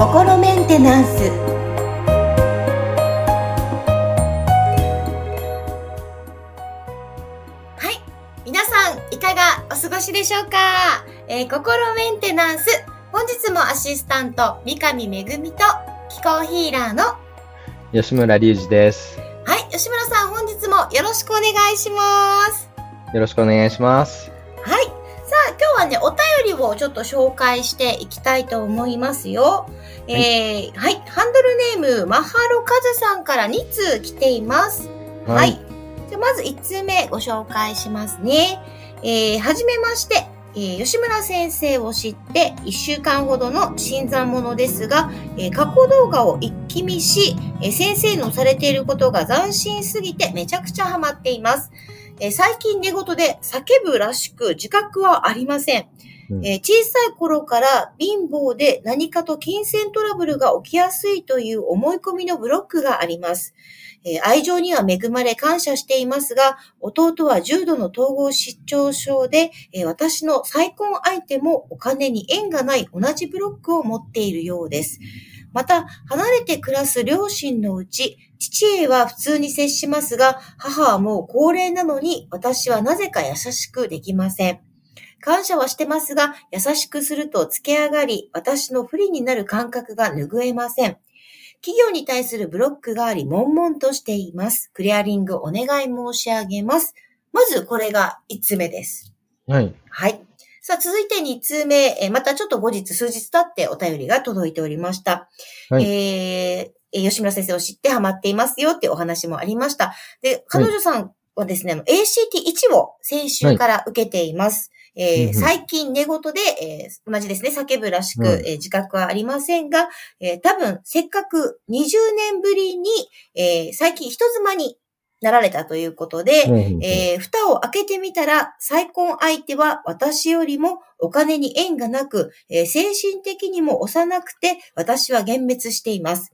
心メンテナンス。はい。皆さんいかがお過ごしでしょうか、えー、心メンテナンス。本日もアシスタント三上恵と気候ヒーラーの吉村隆二です。はい。吉村さん本日もよろしくお願いします。よろしくお願いしますをちょっと紹介していきたいと思いますよ。はい、えー、はい。ハンドルネーム、マハロカズさんから2通来ています。はい。はい、じゃまず1通目ご紹介しますね。えー、はじめまして。えー、吉村先生を知って1週間ほどの新参者ですが、えー、過去動画を一気見し、えー、先生のされていることが斬新すぎてめちゃくちゃハマっています。え最近寝言で叫ぶらしく自覚はありません。え小さい頃から貧乏で何かと金銭トラブルが起きやすいという思い込みのブロックがあります。え愛情には恵まれ感謝していますが、弟は重度の統合失調症で、え私の再婚相手もお金に縁がない同じブロックを持っているようです。また、離れて暮らす両親のうち、父へは普通に接しますが、母はもう高齢なのに、私はなぜか優しくできません。感謝はしてますが、優しくすると付け上がり、私の不利になる感覚が拭えません。企業に対するブロックがあり、悶々としています。クリアリングお願い申し上げます。まず、これが5つ目です。はい。はい。さあ、続いて2通目、えまたちょっと後日数日経ってお便りが届いておりました。はい、えー、吉村先生を知ってハマっていますよってお話もありました。で、彼女さんはですね、はい、ACT1 を先週から受けています。はい、えー、最近寝言で、えー、同じですね、叫ぶらしく、えー、自覚はありませんが、えー、多分、せっかく20年ぶりに、えー、最近人妻になられたということで、えー、蓋を開けてみたら、再婚相手は私よりもお金に縁がなく、えー、精神的にも幼くて、私は幻滅しています。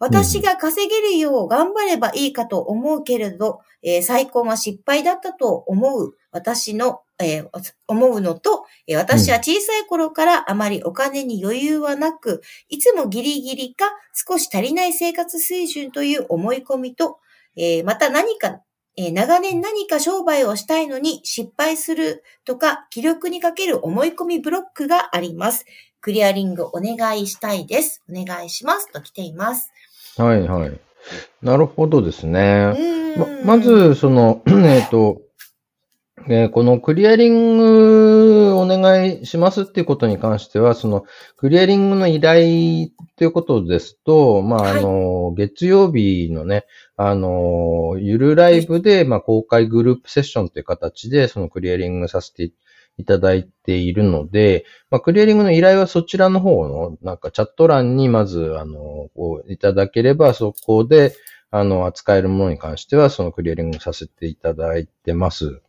私が稼げるよう頑張ればいいかと思うけれど、えー、再婚は失敗だったと思う私の、えー、思うのと、えー、私は小さい頃からあまりお金に余裕はなく、いつもギリギリか少し足りない生活水準という思い込みと、えー、また何か、えー、長年何か商売をしたいのに失敗するとか、気力にかける思い込みブロックがあります。クリアリングお願いしたいです。お願いします。と来ています。はいはい。なるほどですね。ままず、その、えっ、と、えー、このクリアリングお願いしますっていうことに関しては、そのクリアリングの依頼ということですと、まあ、あの、月曜日のね、あの、ゆるライブで、まあ、公開グループセッションという形で、そのクリアリングさせていただいているので、まあ、クリアリングの依頼はそちらの方の、なんかチャット欄にまず、あの、いただければ、そこで、あの、扱えるものに関しては、そのクリアリングさせていただいてます。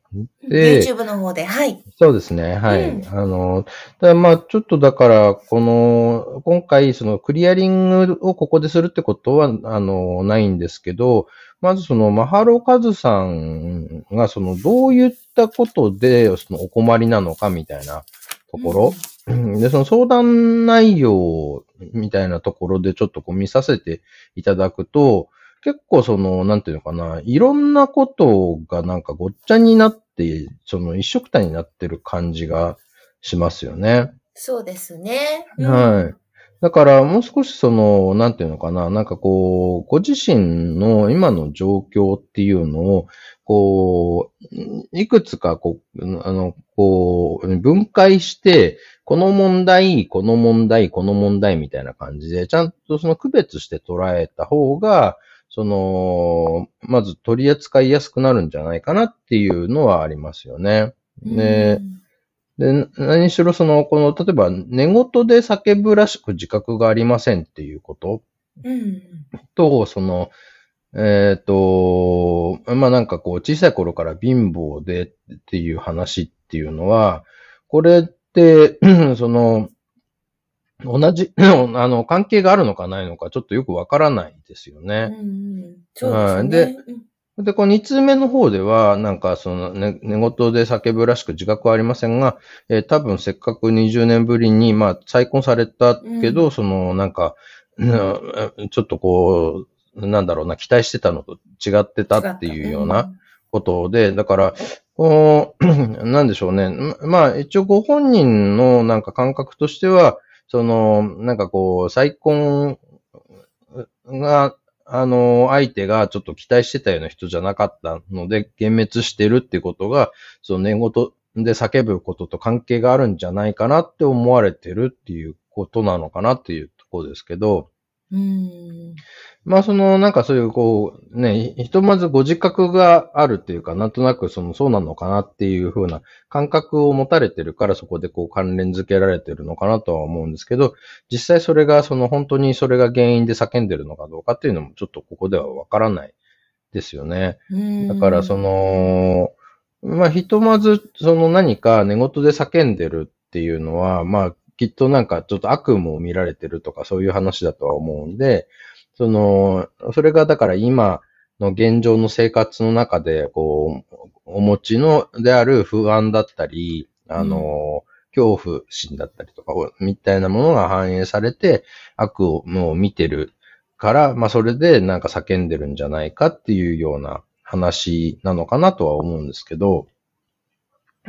で、YouTube の方で、はい。そうですね、はい。うん、あの、だまあ、ちょっとだから、この、今回、そのクリアリングをここでするってことは、あの、ないんですけど、まずその、マハロカズさんが、その、どういったことで、その、お困りなのかみたいなところ、うん、で、その相談内容みたいなところでちょっとこう見させていただくと、結構その、なんていうのかな、いろんなことがなんかごっちゃになって、その一色体になってる感じがしますよね。そうですね。うん、はい。だからもう少しその、なんていうのかな、なんかこう、ご自身の今の状況っていうのを、こう、いくつかこう、あの、こう、分解して、この問題、この問題、この問題みたいな感じで、ちゃんとその区別して捉えた方が、その、まず取り扱いやすくなるんじゃないかなっていうのはありますよね。で、で、何しろその、この、例えば、寝言で叫ぶらしく自覚がありませんっていうこと、うん、と、その、えっ、ー、と、まあ、なんかこう、小さい頃から貧乏でっていう話っていうのは、これって、その、同じ、あの、関係があるのかないのか、ちょっとよくわからないですよね。うん、そうですね。で、で、この二通目の方では、なんかその、ね、寝言で叫ぶらしく自覚はありませんが、えー、多分せっかく20年ぶりに、まあ、再婚されたけど、うん、その、なんか、ちょっとこう、なんだろうな、期待してたのと違ってたっていうようなことで、だから、こう、なんでしょうね。まあ、一応ご本人のなんか感覚としては、その、なんかこう、再婚があの、相手がちょっと期待してたような人じゃなかったので、幻滅してるってことが、その寝言で叫ぶことと関係があるんじゃないかなって思われてるっていうことなのかなっていうところですけど、うんまあその、なんかそういうこう、ね、ひとまずご自覚があるっていうか、なんとなくその、そうなのかなっていうふうな感覚を持たれてるからそこでこう関連づけられてるのかなとは思うんですけど、実際それがその本当にそれが原因で叫んでるのかどうかっていうのもちょっとここではわからないですよね。だからその、まあひとまずその何か寝言で叫んでるっていうのは、まあきっとなんかちょっと悪夢を見られてるとかそういう話だとは思うんで、その、それがだから今の現状の生活の中で、こう、お持ちのである不安だったり、あの、恐怖心だったりとか、みたいなものが反映されて、悪をもう見てるから、まあそれでなんか叫んでるんじゃないかっていうような話なのかなとは思うんですけど、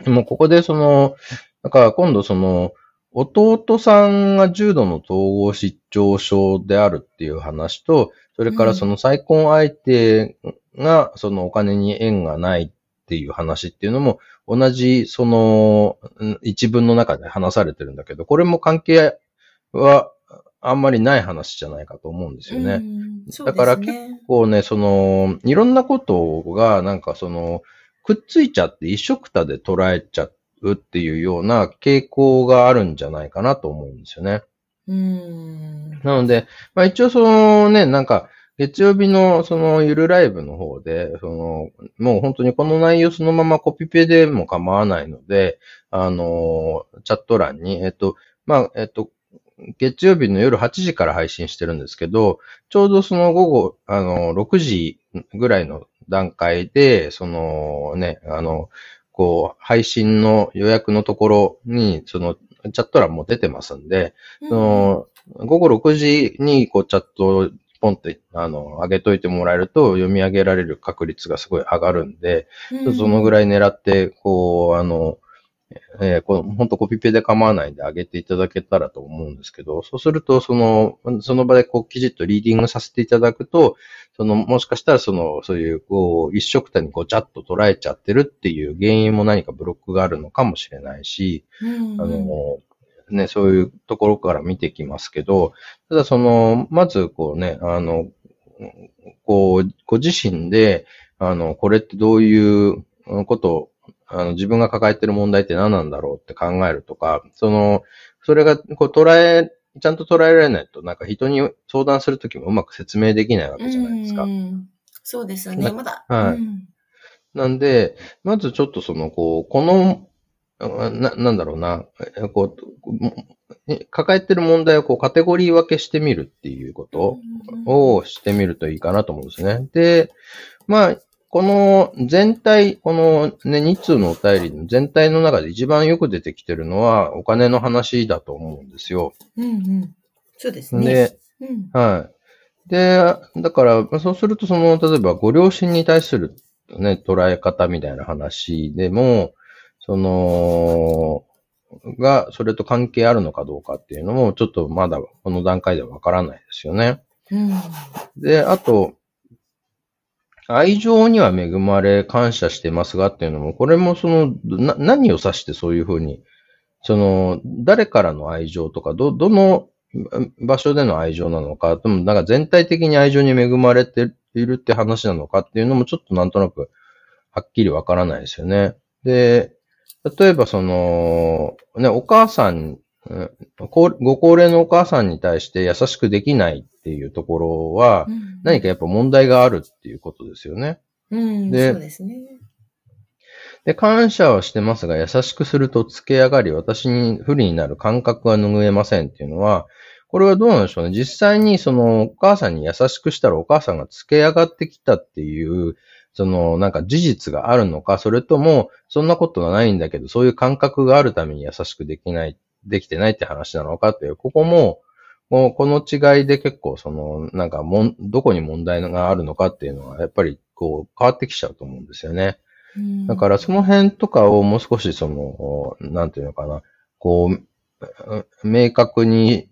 でもここでその、だから今度その、弟さんが重度の統合失調症であるっていう話と、それからその再婚相手がそのお金に縁がないっていう話っていうのも、同じその一文の中で話されてるんだけど、これも関係はあんまりない話じゃないかと思うんですよね。ね。だから結構ね、その、いろんなことがなんかその、くっついちゃって一緒くたで捉えちゃって、うっていうような傾向があるんじゃないかなと思うんですよね。うん。なので、まあ一応そのね、なんか、月曜日のそのゆるライブの方で、その、もう本当にこの内容そのままコピペでも構わないので、あの、チャット欄に、えっと、まあ、えっと、月曜日の夜8時から配信してるんですけど、ちょうどその午後、あの、6時ぐらいの段階で、そのね、あの、こう、配信の予約のところに、その、チャット欄も出てますんで、うん、その、午後6時に、こう、チャットポンって、あの、上げといてもらえると、読み上げられる確率がすごい上がるんで、うん、そのぐらい狙って、こう、あの、えー、この本当コピペで構わないんで上げていただけたらと思うんですけど、そうすると、その、その場でこう、きちっとリーディングさせていただくと、その、もしかしたらその、そういう、こう、一色たにこう、チャッと捉えちゃってるっていう原因も何かブロックがあるのかもしれないし、うんあの、ね、そういうところから見てきますけど、ただその、まずこうね、あの、こう、ご自身で、あの、これってどういうことあの、自分が抱えてる問題って何なんだろうって考えるとか、その、それが、こう、捉え、ちゃんと捉えられないと、なんか人に相談するときもうまく説明できないわけじゃないですか。そうですね、まだ。はい。うん、なんで、まずちょっとその、こう、この、な、なんだろうな、こう、抱えてる問題をこうカテゴリー分けしてみるっていうことをしてみるといいかなと思うんですね。で、まあ、この全体、このね、2通のお便りの全体の中で一番よく出てきてるのはお金の話だと思うんですよ。うんうん。そうですね。で、うん、はい。で、だから、そうするとその、例えばご両親に対するね、捉え方みたいな話でも、その、が、それと関係あるのかどうかっていうのも、ちょっとまだこの段階ではわからないですよね。うん、で、あと、愛情には恵まれ感謝してますがっていうのも、これもその、な、何を指してそういうふうに、その、誰からの愛情とか、ど、どの場所での愛情なのか、でもなんか全体的に愛情に恵まれているって話なのかっていうのもちょっとなんとなくはっきりわからないですよね。で、例えばその、ね、お母さんご高齢のお母さんに対して優しくできないっていうところは、何かやっぱ問題があるっていうことですよね。うん、でそうですね。で、感謝はしてますが、優しくすると付け上がり、私に不利になる感覚が拭えませんっていうのは、これはどうなんでしょうね。実際にそのお母さんに優しくしたらお母さんが付け上がってきたっていうその、なんか事実があるのか、それとも、そんなことはないんだけど、そういう感覚があるために優しくできない、できてないって話なのかっていう、ここも、もうこの違いで結構その、なんかもん、どこに問題があるのかっていうのは、やっぱりこう変わってきちゃうと思うんですよね。だからその辺とかをもう少しその、なんていうのかな、こう、明確に、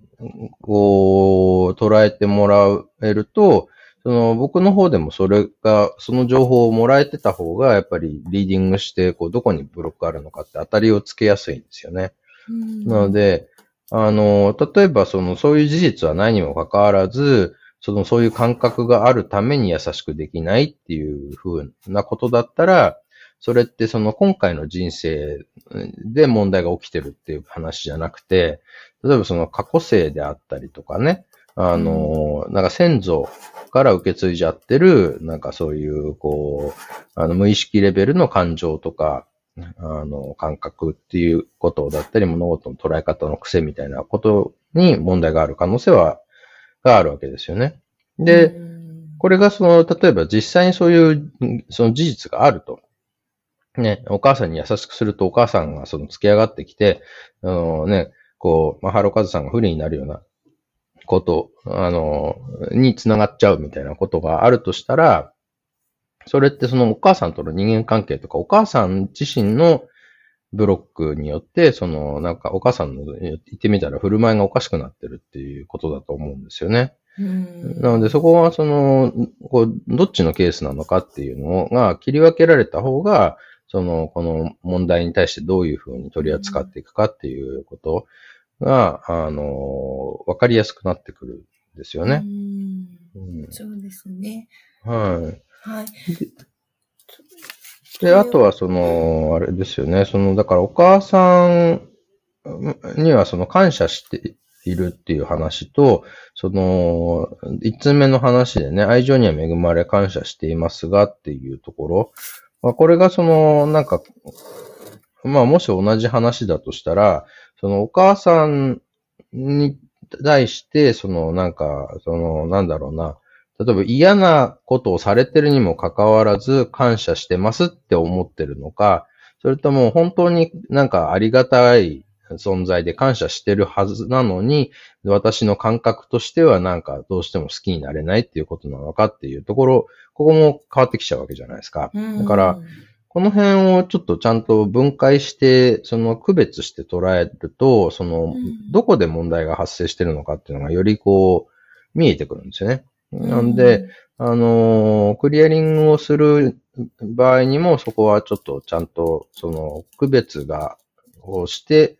こう、捉えてもらえると、その僕の方でもそれが、その情報をもらえてた方が、やっぱりリーディングして、こう、どこにブロックあるのかって当たりをつけやすいんですよね。なので、あの、例えばその、そういう事実はないにもかかわらず、その、そういう感覚があるために優しくできないっていうふうなことだったら、それってその今回の人生で問題が起きてるっていう話じゃなくて、例えばその過去性であったりとかね、あの、なんか先祖から受け継いじゃってる、なんかそういう、こう、あの、無意識レベルの感情とか、あの、感覚っていうことだったり、物事の捉え方の癖みたいなことに問題がある可能性は、があるわけですよね。で、これがその、例えば実際にそういう、その事実があると。ね、お母さんに優しくするとお母さんがその付き上がってきて、あのね、こう、まあ、ハロカズさんが不利になるようなこと、あの、につながっちゃうみたいなことがあるとしたら、それってそのお母さんとの人間関係とか、お母さん自身のブロックによって、その、なんかお母さんの言ってみたら振る舞いがおかしくなってるっていうことだと思うんですよね。なのでそこはその、こう、どっちのケースなのかっていうのが切り分けられた方が、その、この問題に対してどういうふうに取り扱っていくかっていうことが、あの、わかりやすくなってくるんですよね。うん、そうですね。はい。はい。で、あとはその、あれですよね。その、だからお母さんにはその感謝しているっていう話と、その、一つ目の話でね、愛情には恵まれ感謝していますがっていうところ。まあ、これがその、なんか、まあ、もし同じ話だとしたら、そのお母さんに対して、その、なんか、その、なんだろうな、例えば嫌なことをされてるにもかかわらず感謝してますって思ってるのか、それとも本当になんかありがたい存在で感謝してるはずなのに、私の感覚としてはなんかどうしても好きになれないっていうことなのかっていうところ、ここも変わってきちゃうわけじゃないですか。だから、この辺をちょっとちゃんと分解して、その区別して捉えると、その、どこで問題が発生してるのかっていうのがよりこう、見えてくるんですよね。なんで、あの、クリアリングをする場合にも、そこはちょっとちゃんと、その、区別が、をして、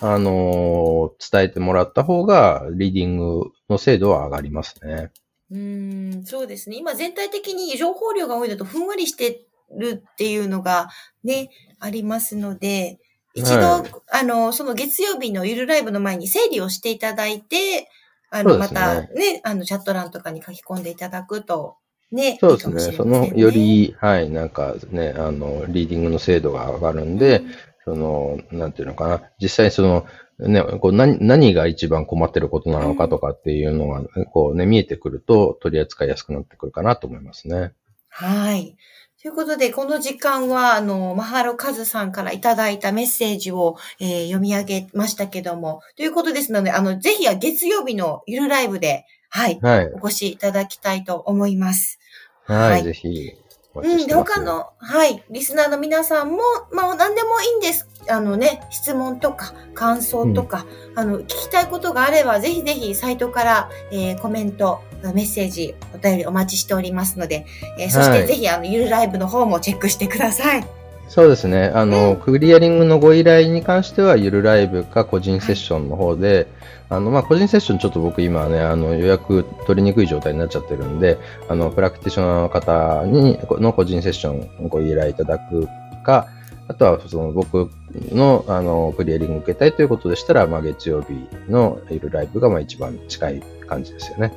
あの、伝えてもらった方が、リーディングの精度は上がりますね。うん、そうですね。今全体的に情報量が多いだとふんわりしてるっていうのがね、ありますので、一度、はい、あの、その月曜日のゆるライブの前に整理をしていただいて、あの、ね、またね、あの、チャット欄とかに書き込んでいただくと、ね。そうですね。いいねその、より、はい、なんかね、あの、リーディングの精度が上がるんで、うん、その、なんていうのかな、実際その、ね、こう何何が一番困ってることなのかとかっていうのが、こうね、見えてくると取り扱いやすくなってくるかなと思いますね。はい。ということで、この時間は、あの、マハロカズさんからいただいたメッセージを、えー、読み上げましたけども、ということですので、あの、ぜひ月曜日のゆるライブで、はい、はい、お越しいただきたいと思います。はい、はい、ぜひ。うん、で、他の、はい、リスナーの皆さんも、まあ、何でもいいんです。あのね、質問とか、感想とか、うん、あの、聞きたいことがあれば、ぜひぜひ、サイトから、えー、コメント、メッセージ、お便りお待ちしておりますので、えー、そしてぜひ、あの、ゆるライブの方もチェックしてください。そうですね。あの、うん、クリアリングのご依頼に関しては、ゆるライブか個人セッションの方で、あの、まあ、個人セッションちょっと僕今ね、あの、予約取りにくい状態になっちゃってるんで、あの、プラクティショナーの方に、の個人セッションご依頼いただくか、あとは、その僕の、あの、クリアリング受けたいということでしたら、まあ、月曜日のいるライブが、まあ、一番近い感じですよね。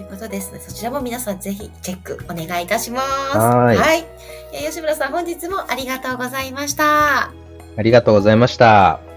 ということです。そちらも皆さんぜひチェックお願いいたします。はいはい。吉村さん、本日もありがとうございました。ありがとうございました。